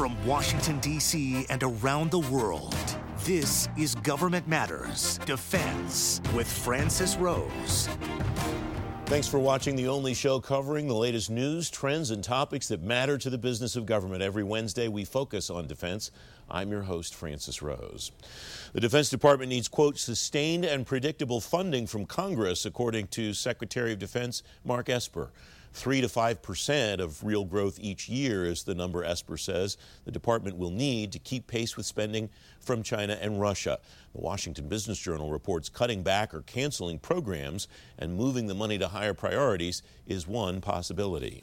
From Washington, D.C. and around the world, this is Government Matters Defense with Francis Rose. Thanks for watching the only show covering the latest news, trends, and topics that matter to the business of government. Every Wednesday, we focus on defense. I'm your host, Francis Rose. The Defense Department needs, quote, sustained and predictable funding from Congress, according to Secretary of Defense Mark Esper. 3 to 5 percent of real growth each year is the number Esper says the department will need to keep pace with spending from China and Russia. The Washington Business Journal reports cutting back or canceling programs and moving the money to higher priorities is one possibility.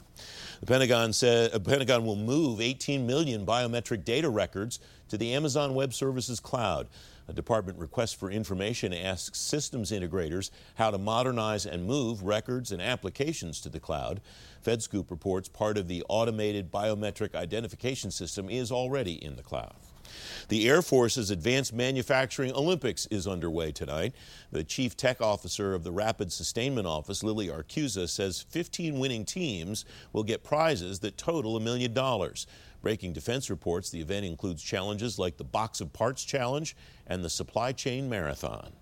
The Pentagon said the Pentagon will move 18 million biometric data records to the Amazon Web Services cloud. A department request for information asks systems integrators how to modernize and move records and applications to the cloud. FedScoop reports part of the automated biometric identification system is already in the cloud. The Air Force's Advanced Manufacturing Olympics is underway tonight. The chief tech officer of the Rapid Sustainment Office, Lily Arcusa, says 15 winning teams will get prizes that total a million dollars. Breaking Defense reports the event includes challenges like the Box of Parts Challenge and the Supply Chain Marathon.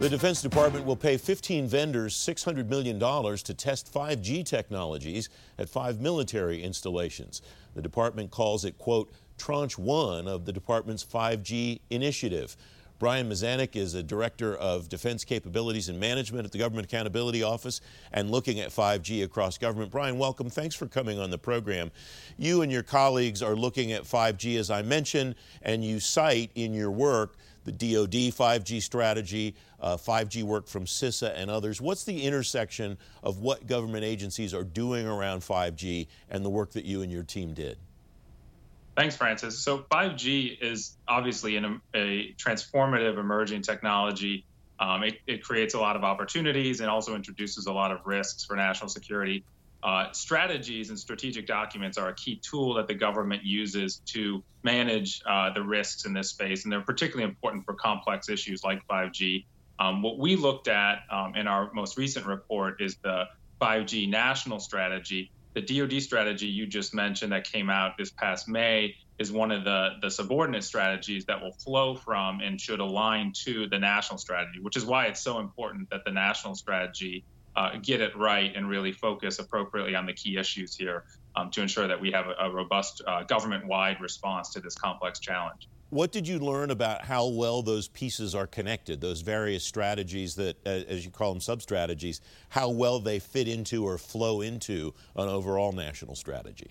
The Defense Department will pay 15 vendors $600 million to test 5G technologies at five military installations. The department calls it, quote, tranche one of the department's 5G initiative. Brian Mazanec is a director of defense capabilities and management at the Government Accountability Office and looking at 5G across government. Brian, welcome. Thanks for coming on the program. You and your colleagues are looking at 5G, as I mentioned, and you cite in your work the DoD 5G strategy, uh, 5G work from CISA and others. What's the intersection of what government agencies are doing around 5G and the work that you and your team did? Thanks, Francis. So 5G is obviously an, a transformative emerging technology. Um, it, it, creates a lot of opportunities and also introduces a lot of risks for national security. Uh, strategies and strategic documents are a key tool that the government uses to manage uh, the risks in this space, and they're particularly important for complex issues like 5G. Um, what we looked at um, in our most recent report is the 5G national strategy, the DoD strategy you just mentioned that came out this past May is one of the, the subordinate strategies that will flow from and should align to the national strategy, which is why it's so important that the national strategy uh, get it right and really focus appropriately on the key issues here um, to ensure that we have a, a robust uh, government wide response to this complex challenge. What did you learn about how well those pieces are connected, those various strategies that, as you call them, sub strategies, how well they fit into or flow into an overall national strategy?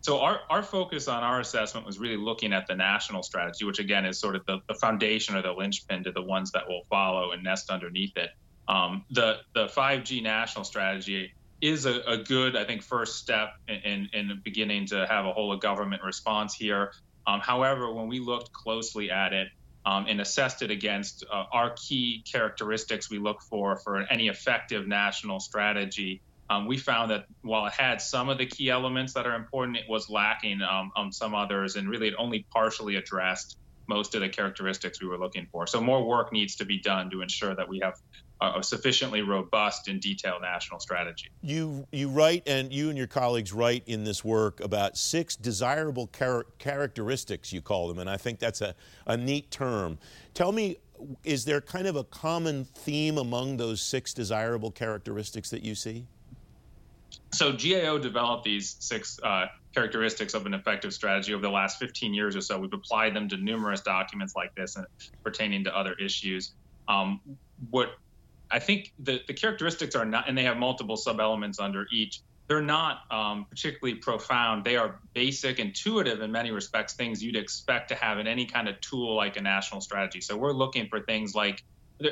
So, our, our focus on our assessment was really looking at the national strategy, which again is sort of the, the foundation or the linchpin to the ones that will follow and nest underneath it. Um, the, the 5G national strategy is a, a, good, I think, first step in, in, in, beginning to have a whole of government response here. Um, however, when we looked closely at it um, and assessed it against uh, our key characteristics we look for for any effective national strategy, um, we found that while it had some of the key elements that are important, it was lacking um, on some others, and really it only partially addressed most of the characteristics we were looking for. So more work needs to be done to ensure that we have a sufficiently robust and detailed national strategy. You you write and you and your colleagues write in this work about six desirable char- characteristics you call them, and I think that's a, a neat term. Tell me, is there kind of a common theme among those six desirable characteristics that you see? So GAO developed these six uh, characteristics of an effective strategy over the last 15 years or so. We've applied them to numerous documents like this and pertaining to other issues. Um, what I think the, the characteristics are not, and they have multiple sub elements under each. They're not um, particularly profound. They are basic, intuitive in many respects, things you'd expect to have in any kind of tool like a national strategy. So we're looking for things like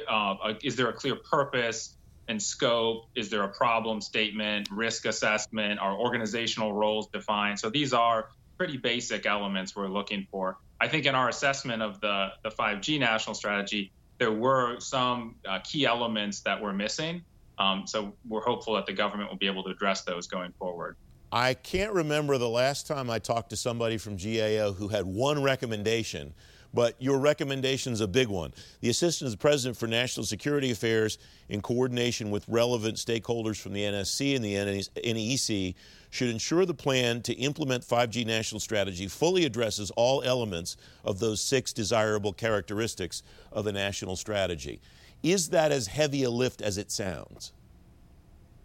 uh, is there a clear purpose and scope? Is there a problem statement, risk assessment? Are organizational roles defined? So these are pretty basic elements we're looking for. I think in our assessment of the, the 5G national strategy, there were some uh, key elements that were missing. Um, so we're hopeful that the government will be able to address those going forward. I can't remember the last time I talked to somebody from GAO who had one recommendation, but your recommendation is a big one. The Assistant to the President for National Security Affairs, in coordination with relevant stakeholders from the NSC and the NEC, should ensure the plan to implement 5G national strategy fully addresses all elements of those six desirable characteristics of a national strategy. Is that as heavy a lift as it sounds?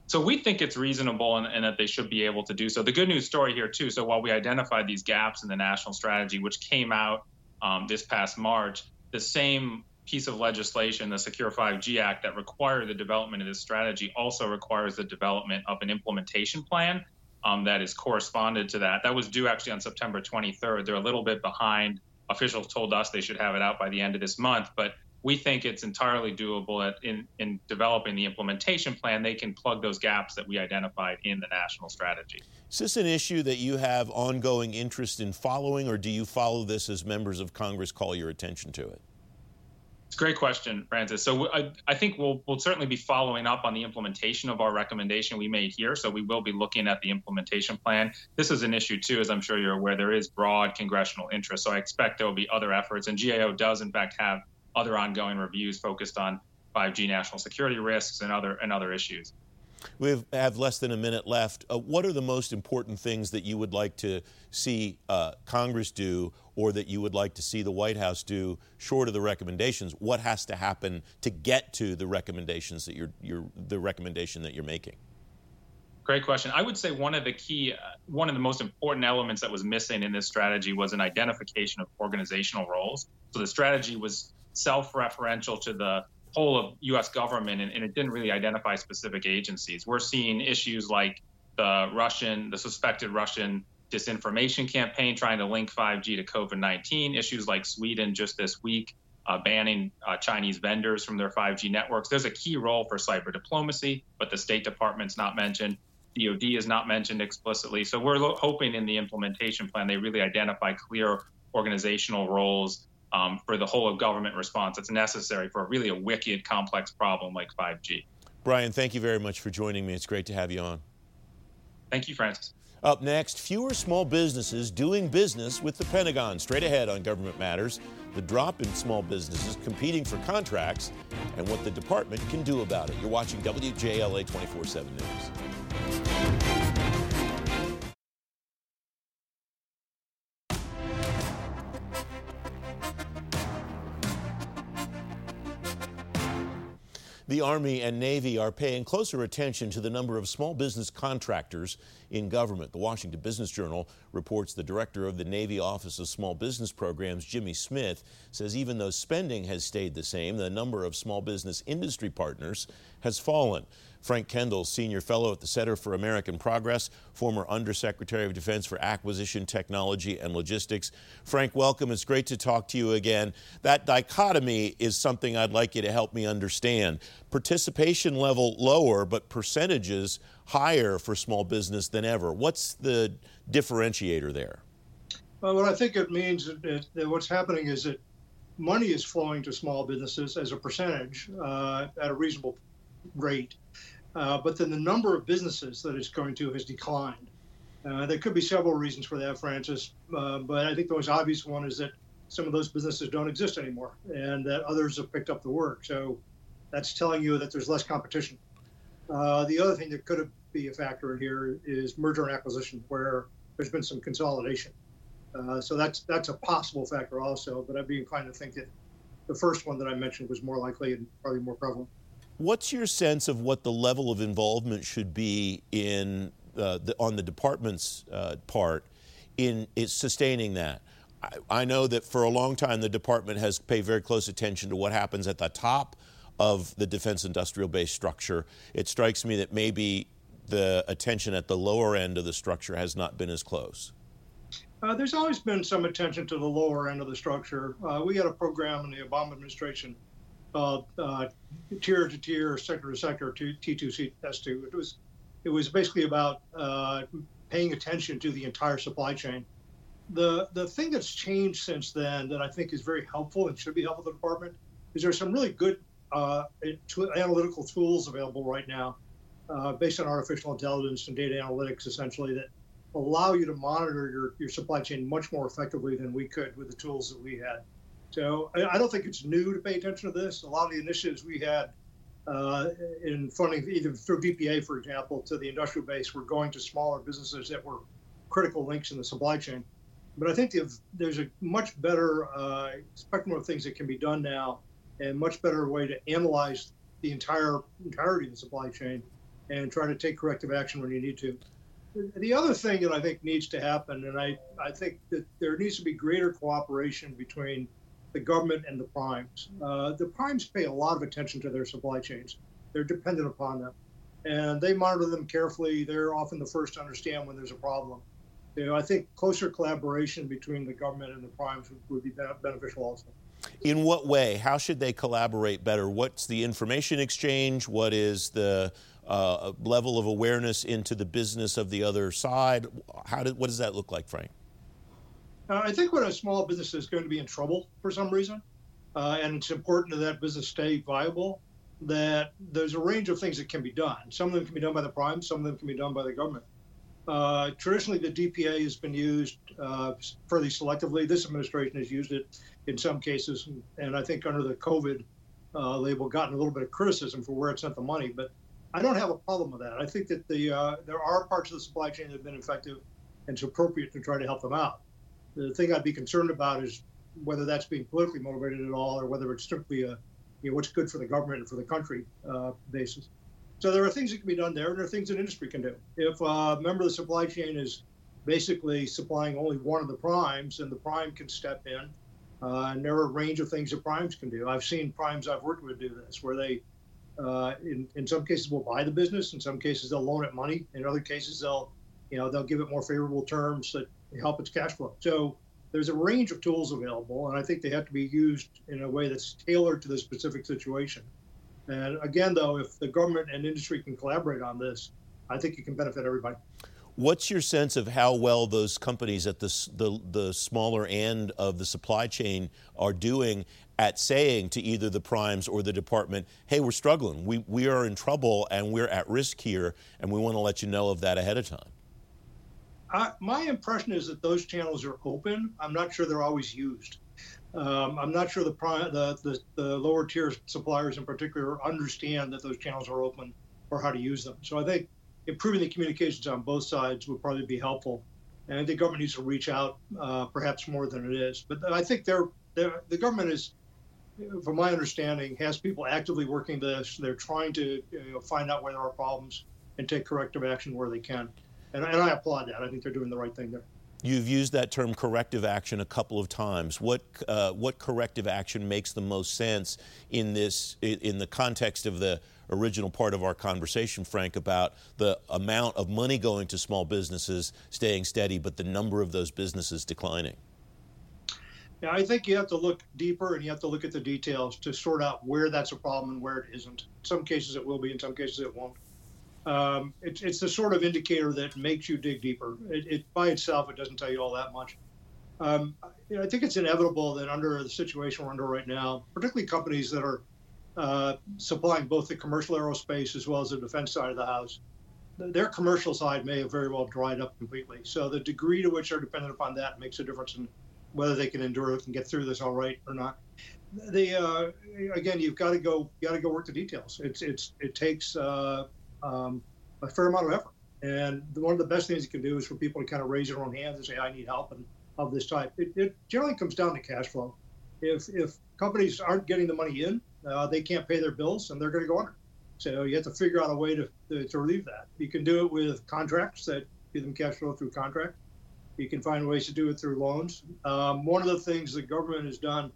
So we think it's reasonable and, and, that they should be able to do so. The good news story here too. So while we identified these gaps in the national strategy, which came out um, this past March, the same piece of legislation, the Secure 5G Act, that required the development of this strategy also requires the development of an implementation plan um, that is corresponded to that. That was due actually on September 23rd. They're a little bit behind. Officials told us they should have it out by the end of this month, but we think it's entirely doable at, in, in developing the implementation plan. They can plug those gaps that we identified in the national strategy. Is this an issue that you have ongoing interest in following, or do you follow this as members of Congress call your attention to it? It's a great question, Francis. So I, I, think we'll, we'll certainly be following up on the implementation of our recommendation we made here. So we will be looking at the implementation plan. This is an issue too, as I'm sure you're aware. There is broad congressional interest, so I expect there will be other efforts. And GAO does, in fact, have other ongoing reviews focused on 5G national security risks and other and other issues. We have less than a minute left. Uh, what are the most important things that you would like to see uh, Congress do or that you would like to see the White House do short of the recommendations? What has to happen to get to the recommendations that you're, you're the recommendation that you're making? Great question. I would say one of the key, uh, one of the most important elements that was missing in this strategy was an identification of organizational roles. So the strategy was self-referential to the whole of U.S. government, and, and, it didn't really identify specific agencies. We're seeing issues like the Russian, the suspected Russian disinformation campaign trying to link 5G to COVID-19. Issues like Sweden just this week uh, banning uh, Chinese vendors from their 5G networks. There's a key role for cyber diplomacy, but the State Department's not mentioned. DoD is not mentioned explicitly. So we're lo- hoping in the implementation plan they really identify clear organizational roles um, for the whole of government response that's necessary for really a wicked, complex problem like 5G. Brian, thank you very much for joining me. It's great to have you on. Thank you, Francis. Up next, fewer small businesses doing business with the Pentagon. Straight ahead on Government Matters, the drop in small businesses competing for contracts and what the department can do about it. You're watching WJLA 24 7 News. The Army and Navy are paying closer attention to the number of small business contractors in government. The Washington Business Journal reports the director of the Navy Office of Small Business Programs, Jimmy Smith, says even though spending has stayed the same, the number of small business industry partners has fallen. Frank Kendall, Senior Fellow at the Center for American Progress, former Undersecretary of Defense for Acquisition, Technology, and Logistics. Frank, welcome. It's great to talk to you again. That dichotomy is something I'd like you to help me understand. Participation level lower, but percentages higher for small business than ever. What's the differentiator there? Well, what I think it means is that what's happening is that money is flowing to small businesses as a percentage uh, at a reasonable rate. Uh, but then the number of businesses that it's going to has declined. Uh, there could be several reasons for that, Francis, uh, but I think the most obvious one is that some of those businesses don't exist anymore and that others have picked up the work. So that's telling you that there's less competition. Uh, the other thing that could be a factor in here is merger and acquisition, where there's been some consolidation. Uh, so that's that's a possible factor also, but I'd be inclined to think that the first one that I mentioned was more likely and probably more prevalent. What's your sense of what the level of involvement should be in uh, the, on the department's uh, part in, in sustaining that? I, I, know that for a long time the department has paid very close attention to what happens at the top of the defense industrial base structure. It strikes me that maybe the attention at the lower end of the structure has not been as close. Uh, there's always been some attention to the lower end of the structure. Uh, we had a program in the Obama administration uh, tier to tier, sector to sector, T2, S2. It was, it was basically about uh, paying attention to the entire supply chain. The the thing that's changed since then that I think is very helpful and should be helpful to the department is there's some really good uh, analytical tools available right now, uh, based on artificial intelligence and data analytics, essentially that allow you to monitor your, your supply chain much more effectively than we could with the tools that we had. So I, I don't think it's new to pay attention to this. A lot of the initiatives we had uh, in funding, either through DPA, for example, to the industrial base, were going to smaller businesses that were critical links in the supply chain. But I think there's a much better uh, spectrum of things that can be done now, and much better way to analyze the entire entirety of the supply chain and try to take corrective action when you need to. The other thing that I think needs to happen, and I, I think that there needs to be greater cooperation between the government and the primes. Uh, the primes pay a lot of attention to their supply chains. They're dependent upon them, and they monitor them carefully. They're often the first to understand when there's a problem. You know, I think closer collaboration between the government and the primes would, would be beneficial also. In what way? How should they collaborate better? What's the information exchange? What is the uh, level of awareness into the business of the other side? How did, what does that look like, Frank? Uh, I think when a small business is going to be in trouble for some reason, uh, and it's important that that business stay viable, that there's a range of things that can be done. Some of them can be done by the prime, some of them can be done by the government. Uh, traditionally, the DPA has been used uh, fairly selectively. This administration has used it in some cases, and I think under the COVID uh, label, gotten a little bit of criticism for where it sent the money. But I don't have a problem with that. I think that the uh, there are parts of the supply chain that have been effective, and it's appropriate to try to help them out. The thing I'd be concerned about is whether that's being politically motivated at all, or whether it's strictly a you know what's good for the government and for the country uh, basis. So there are things that can be done there, and there are things that industry can do. If a member of the supply chain is basically supplying only one of the primes, and the prime can step in, uh, and there are a range of things that primes can do. I've seen primes I've worked with do this, where they uh, in, in some cases will buy the business. In some cases they'll loan it money. In other cases they'll, you know, they'll give it more favorable terms that help its cash flow. So there's a range of tools available, and I think they have to be used in a way that's tailored to the specific situation. And again, though, if the government and industry can collaborate on this, I think it can benefit everybody. What's your sense of how well those companies at the, the, the smaller end of the supply chain are doing at saying to either the primes or the department, hey, we're struggling, we, we are in trouble and we're at risk here, and we want to let you know of that ahead of time? Uh, my impression is that those channels are open. I'm not sure they're always used. Um, I'm not sure the, the, the, the lower tier suppliers in particular understand that those channels are open or how to use them. So I think improving the communications on both sides would probably be helpful. And I think government needs to reach out uh, perhaps more than it is. But I think they're, they're, the government is from my understanding, has people actively working this. They're trying to you know, find out where there are problems and take corrective action where they can. And, and I applaud that. I think they're doing the right thing there. You've used that term corrective action a couple of times. What uh, what corrective action makes the most sense in this in the context of the original part of our conversation, Frank, about the amount of money going to small businesses staying steady, but the number of those businesses declining? Yeah, I think you have to look deeper and you have to look at the details to sort out where that's a problem and where it isn't. In some cases it will be, in some cases it won't. Um, it, it's the sort of indicator that makes you dig deeper. It, it, by itself, it doesn't tell you all that much. Um, you know, I think it's inevitable that under the situation we're under right now, particularly companies that are uh, supplying both the commercial aerospace as well as the defense side of the house, their commercial side may have very well dried up completely. So the degree to which they're dependent upon that makes a difference in whether they can endure it and get through this all right or not. They uh, again, you've got to go, got to go work the details. It's it's it takes uh, um, a fair amount of effort, and one of the best things you can do is for people to kind of raise their own hands and say, "I need help," and of this type. It, it generally comes down to cash flow. If if companies aren't getting the money in, uh, they can't pay their bills, and they're going to go under. So you have to figure out a way to, to, to relieve that. You can do it with contracts that give them cash flow through contract. You can find ways to do it through loans. Um, one of the things the government has done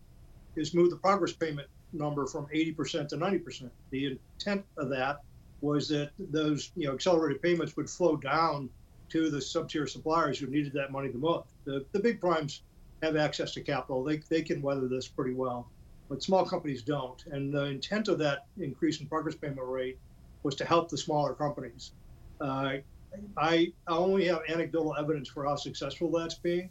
is move the progress payment number from 80% to 90%. The intent of that was that those you know accelerated payments would flow down to the sub-tier suppliers who needed that money the most. The, the big primes have access to capital. They, they can weather this pretty well, but small companies don't. And the intent of that increase in progress payment rate was to help the smaller companies. Uh, I only have anecdotal evidence for how successful that's being.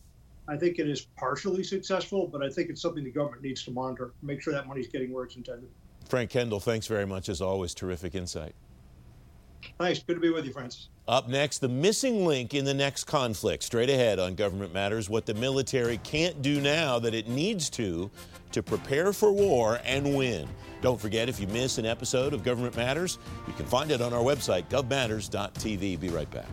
I think it is partially successful, but I think it's something the government needs to monitor, make sure that money's getting where it's intended. Frank Kendall, thanks very much as always. Terrific insight. Thanks. Good to be with you, Francis. Up next, the missing link in the next conflict. Straight ahead on Government Matters, what the military can't do now that it needs to to prepare for war and win. Don't forget, if you miss an episode of Government Matters, you can find it on our website, govmatters.tv. Be right back.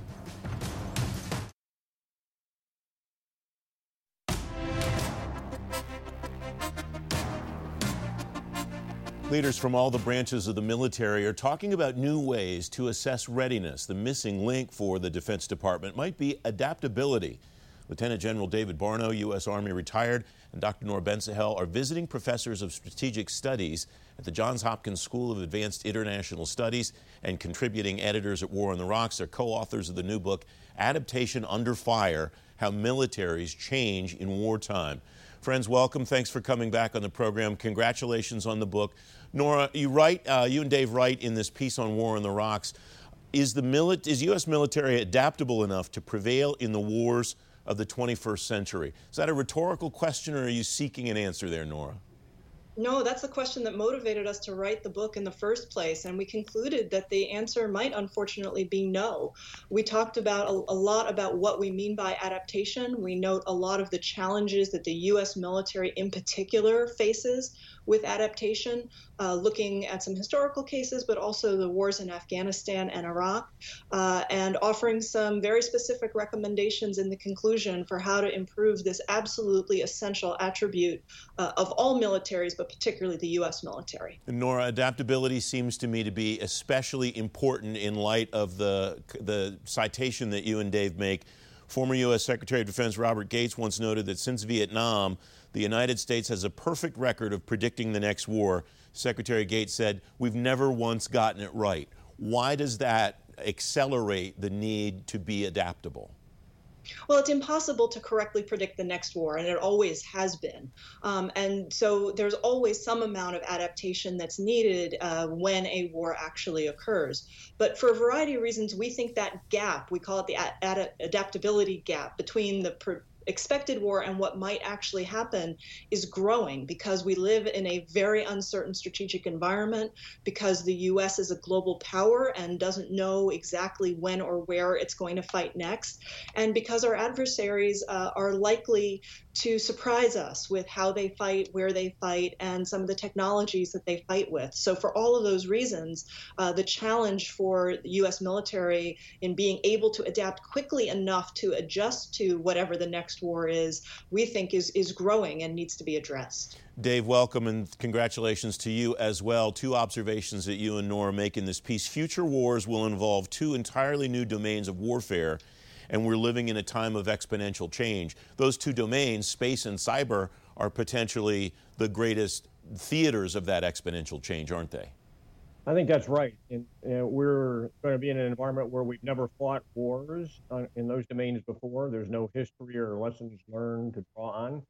Leaders from all the branches of the military are talking about new ways to assess readiness. The missing link for the Defense Department might be adaptability. Lieutenant General David Barno, U.S. Army retired, and Dr. Nora Bensahel are visiting professors of strategic studies at the Johns Hopkins School of Advanced International Studies and contributing editors at War on the Rocks. They're co authors of the new book, Adaptation Under Fire How Militaries Change in Wartime. Friends, welcome. Thanks for coming back on the program. Congratulations on the book. Nora, you write, uh, you and Dave write in this piece on War on the Rocks. Is the mili- is U.S. military adaptable enough to prevail in the wars of the 21st century? Is that a rhetorical question, or are you seeking an answer there, Nora? No, that's the question that motivated us to write the book in the first place. And we concluded that the answer might unfortunately be no. We talked about a, a, lot about what we mean by adaptation. We note a lot of the challenges that the U.S. military in particular faces with adaptation, uh, looking at some historical cases, but also the wars in Afghanistan and Iraq, uh, and offering some very specific recommendations in the conclusion for how to improve this absolutely essential attribute uh, of all militaries, but particularly the U.S. military. Nora, adaptability seems to me to be especially important in light of the, the citation that you and Dave make. Former U.S. Secretary of Defense Robert Gates once noted that since Vietnam, the United States has a perfect record of predicting the next war. Secretary Gates said, We've never once gotten it right. Why does that accelerate the need to be adaptable? Well, it's impossible to correctly predict the next war, and it always has been. Um, and so there's always some amount of adaptation that's needed uh, when a war actually occurs. But for a variety of reasons, we think that gap, we call it the ad- ad- adaptability gap between the expected war and what might actually happen is growing because we live in a very uncertain strategic environment, because the U.S. is a global power and doesn't know exactly when or where it's going to fight next, and because our adversaries uh, are likely to surprise us with how they fight, where they fight, and some of the technologies that they fight with. So, for all of those reasons, uh, the challenge for the U.S. military in being able to adapt quickly enough to adjust to whatever the next war is, we think is, is growing and needs to be addressed. Dave, welcome and congratulations to you as well. Two observations that you and Nora make in this piece. Future wars will involve two entirely new domains of warfare and we're living in a time of exponential change. Those two domains, space and cyber, are potentially the greatest theaters of that exponential change, aren't they? I think that's right. And uh, we're going to be in an environment where we've never fought wars in those domains before. There's no history or lessons learned to draw on.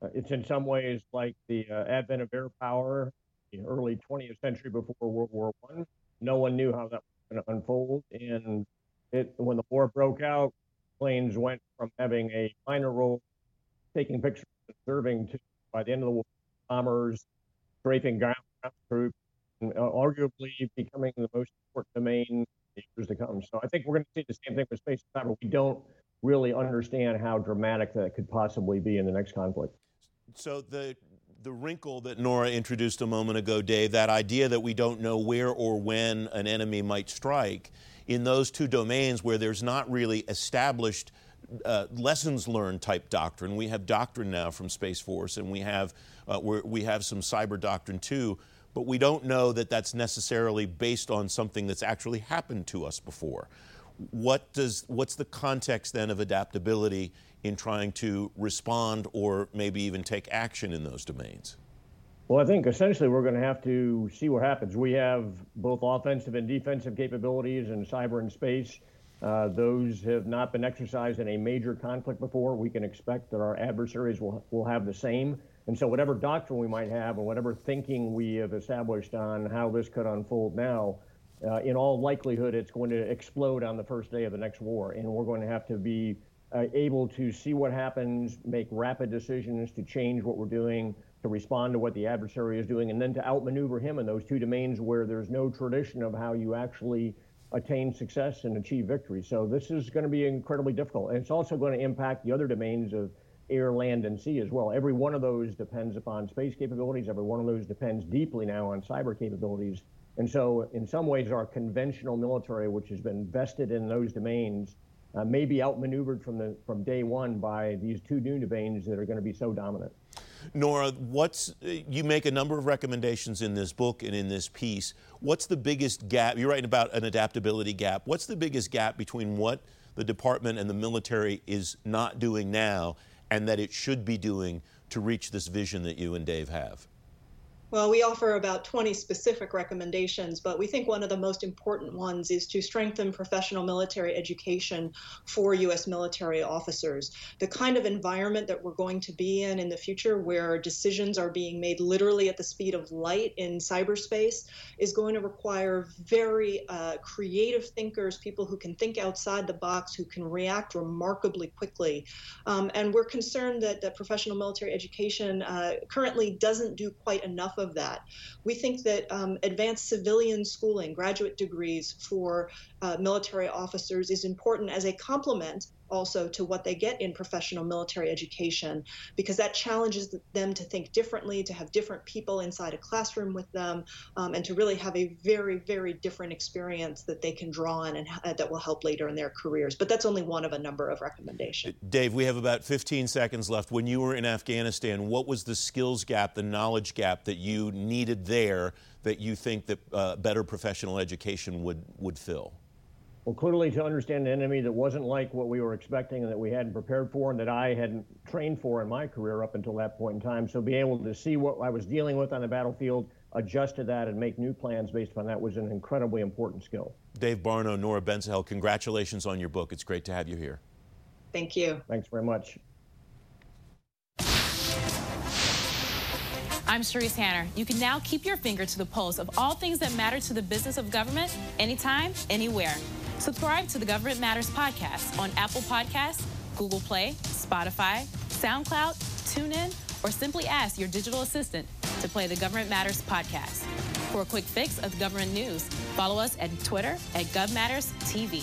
Uh, it's in some ways like the uh, advent of air power, in the early 20th century before World War One. No one knew how that was going to unfold, and it when the war broke out, planes went from having a minor role, taking pictures, and observing, to by the end of the war, bombers, strafing ground troops, and uh, arguably becoming the most important domain in years to come. So I think we're going to see the same thing with space and cyber. We don't really understand how dramatic that could possibly be in the next conflict. So the the wrinkle that Nora introduced a moment ago, Dave, that idea that we don't know where or when an enemy might strike, in those two domains where there's not really established uh, lessons learned type doctrine. We have doctrine now from Space Force, and we have uh, we have some cyber doctrine too. But we don't know that that's necessarily based on something that's actually happened to us before. What does what's the context then of adaptability in trying to respond or maybe even take action in those domains? Well, I think essentially we're going to have to see what happens. We have both offensive and defensive capabilities in cyber and space. Uh, those have not been exercised in a major conflict before. We can expect that our adversaries will, will have the same. And so, whatever doctrine we might have and whatever thinking we have established on how this could unfold now, uh, in all likelihood, it's going to explode on the first day of the next war. And we're going to have to be uh, able to see what happens, make rapid decisions to change what we're doing, to respond to what the adversary is doing, and then to outmaneuver him in those two domains where there's no tradition of how you actually attain success and achieve victory. So this is going to be incredibly difficult. And it's also going to impact the other domains of air, land, and sea as well. Every one of those depends upon space capabilities. Every one of those depends deeply now on cyber capabilities. And so, in some ways, our conventional military, which has been vested in those domains, uh, may be outmaneuvered from the from day one by these two new domains that are going to be so dominant. Nora, what's you make a number of recommendations in this book and in this piece. What's the biggest gap? You're writing about an adaptability gap. What's the biggest gap between what the department and the military is not doing now and that it should be doing to reach this vision that you and Dave have? Well, we offer about 20 specific recommendations, but we think one of the most important ones is to strengthen professional military education for U.S. military officers. The kind of environment that we're going to be in in the future, where decisions are being made literally at the speed of light in cyberspace, is going to require very uh, creative thinkers, people who can think outside the box, who can react remarkably quickly. Um, and we're concerned that, that professional military education uh, currently doesn't do quite enough of that. We think that um, advanced civilian schooling, graduate degrees for uh, military officers is important as a complement also to what they get in professional military education because that challenges them to think differently, to have different people inside a classroom with them, um, and to really have a very, very different experience that they can draw on and uh, that will help later in their careers. But that's only one of a number of recommendations. Dave, we have about 15 seconds left. When you were in Afghanistan, what was the skills gap, the knowledge gap that you needed there that you think that uh, better professional education would, would fill? Well, clearly to understand an enemy that wasn't like what we were expecting and that we hadn't prepared for and that I hadn't trained for in my career up until that point in time. So being able to see what I was dealing with on the battlefield, adjust to that, and make new plans based upon that was an incredibly important skill. Dave Barno, Nora Bensahel, congratulations on your book. It's great to have you here. Thank you. Thanks very much. I'm Sharice Hanner. You can now keep your finger to the pulse of all things that matter to the business of government anytime, anywhere. Subscribe to the Government Matters podcast on Apple Podcasts, Google Play, Spotify, SoundCloud, TuneIn, or simply ask your digital assistant to play the Government Matters podcast. For a quick fix of government news, follow us at Twitter at GovMattersTV.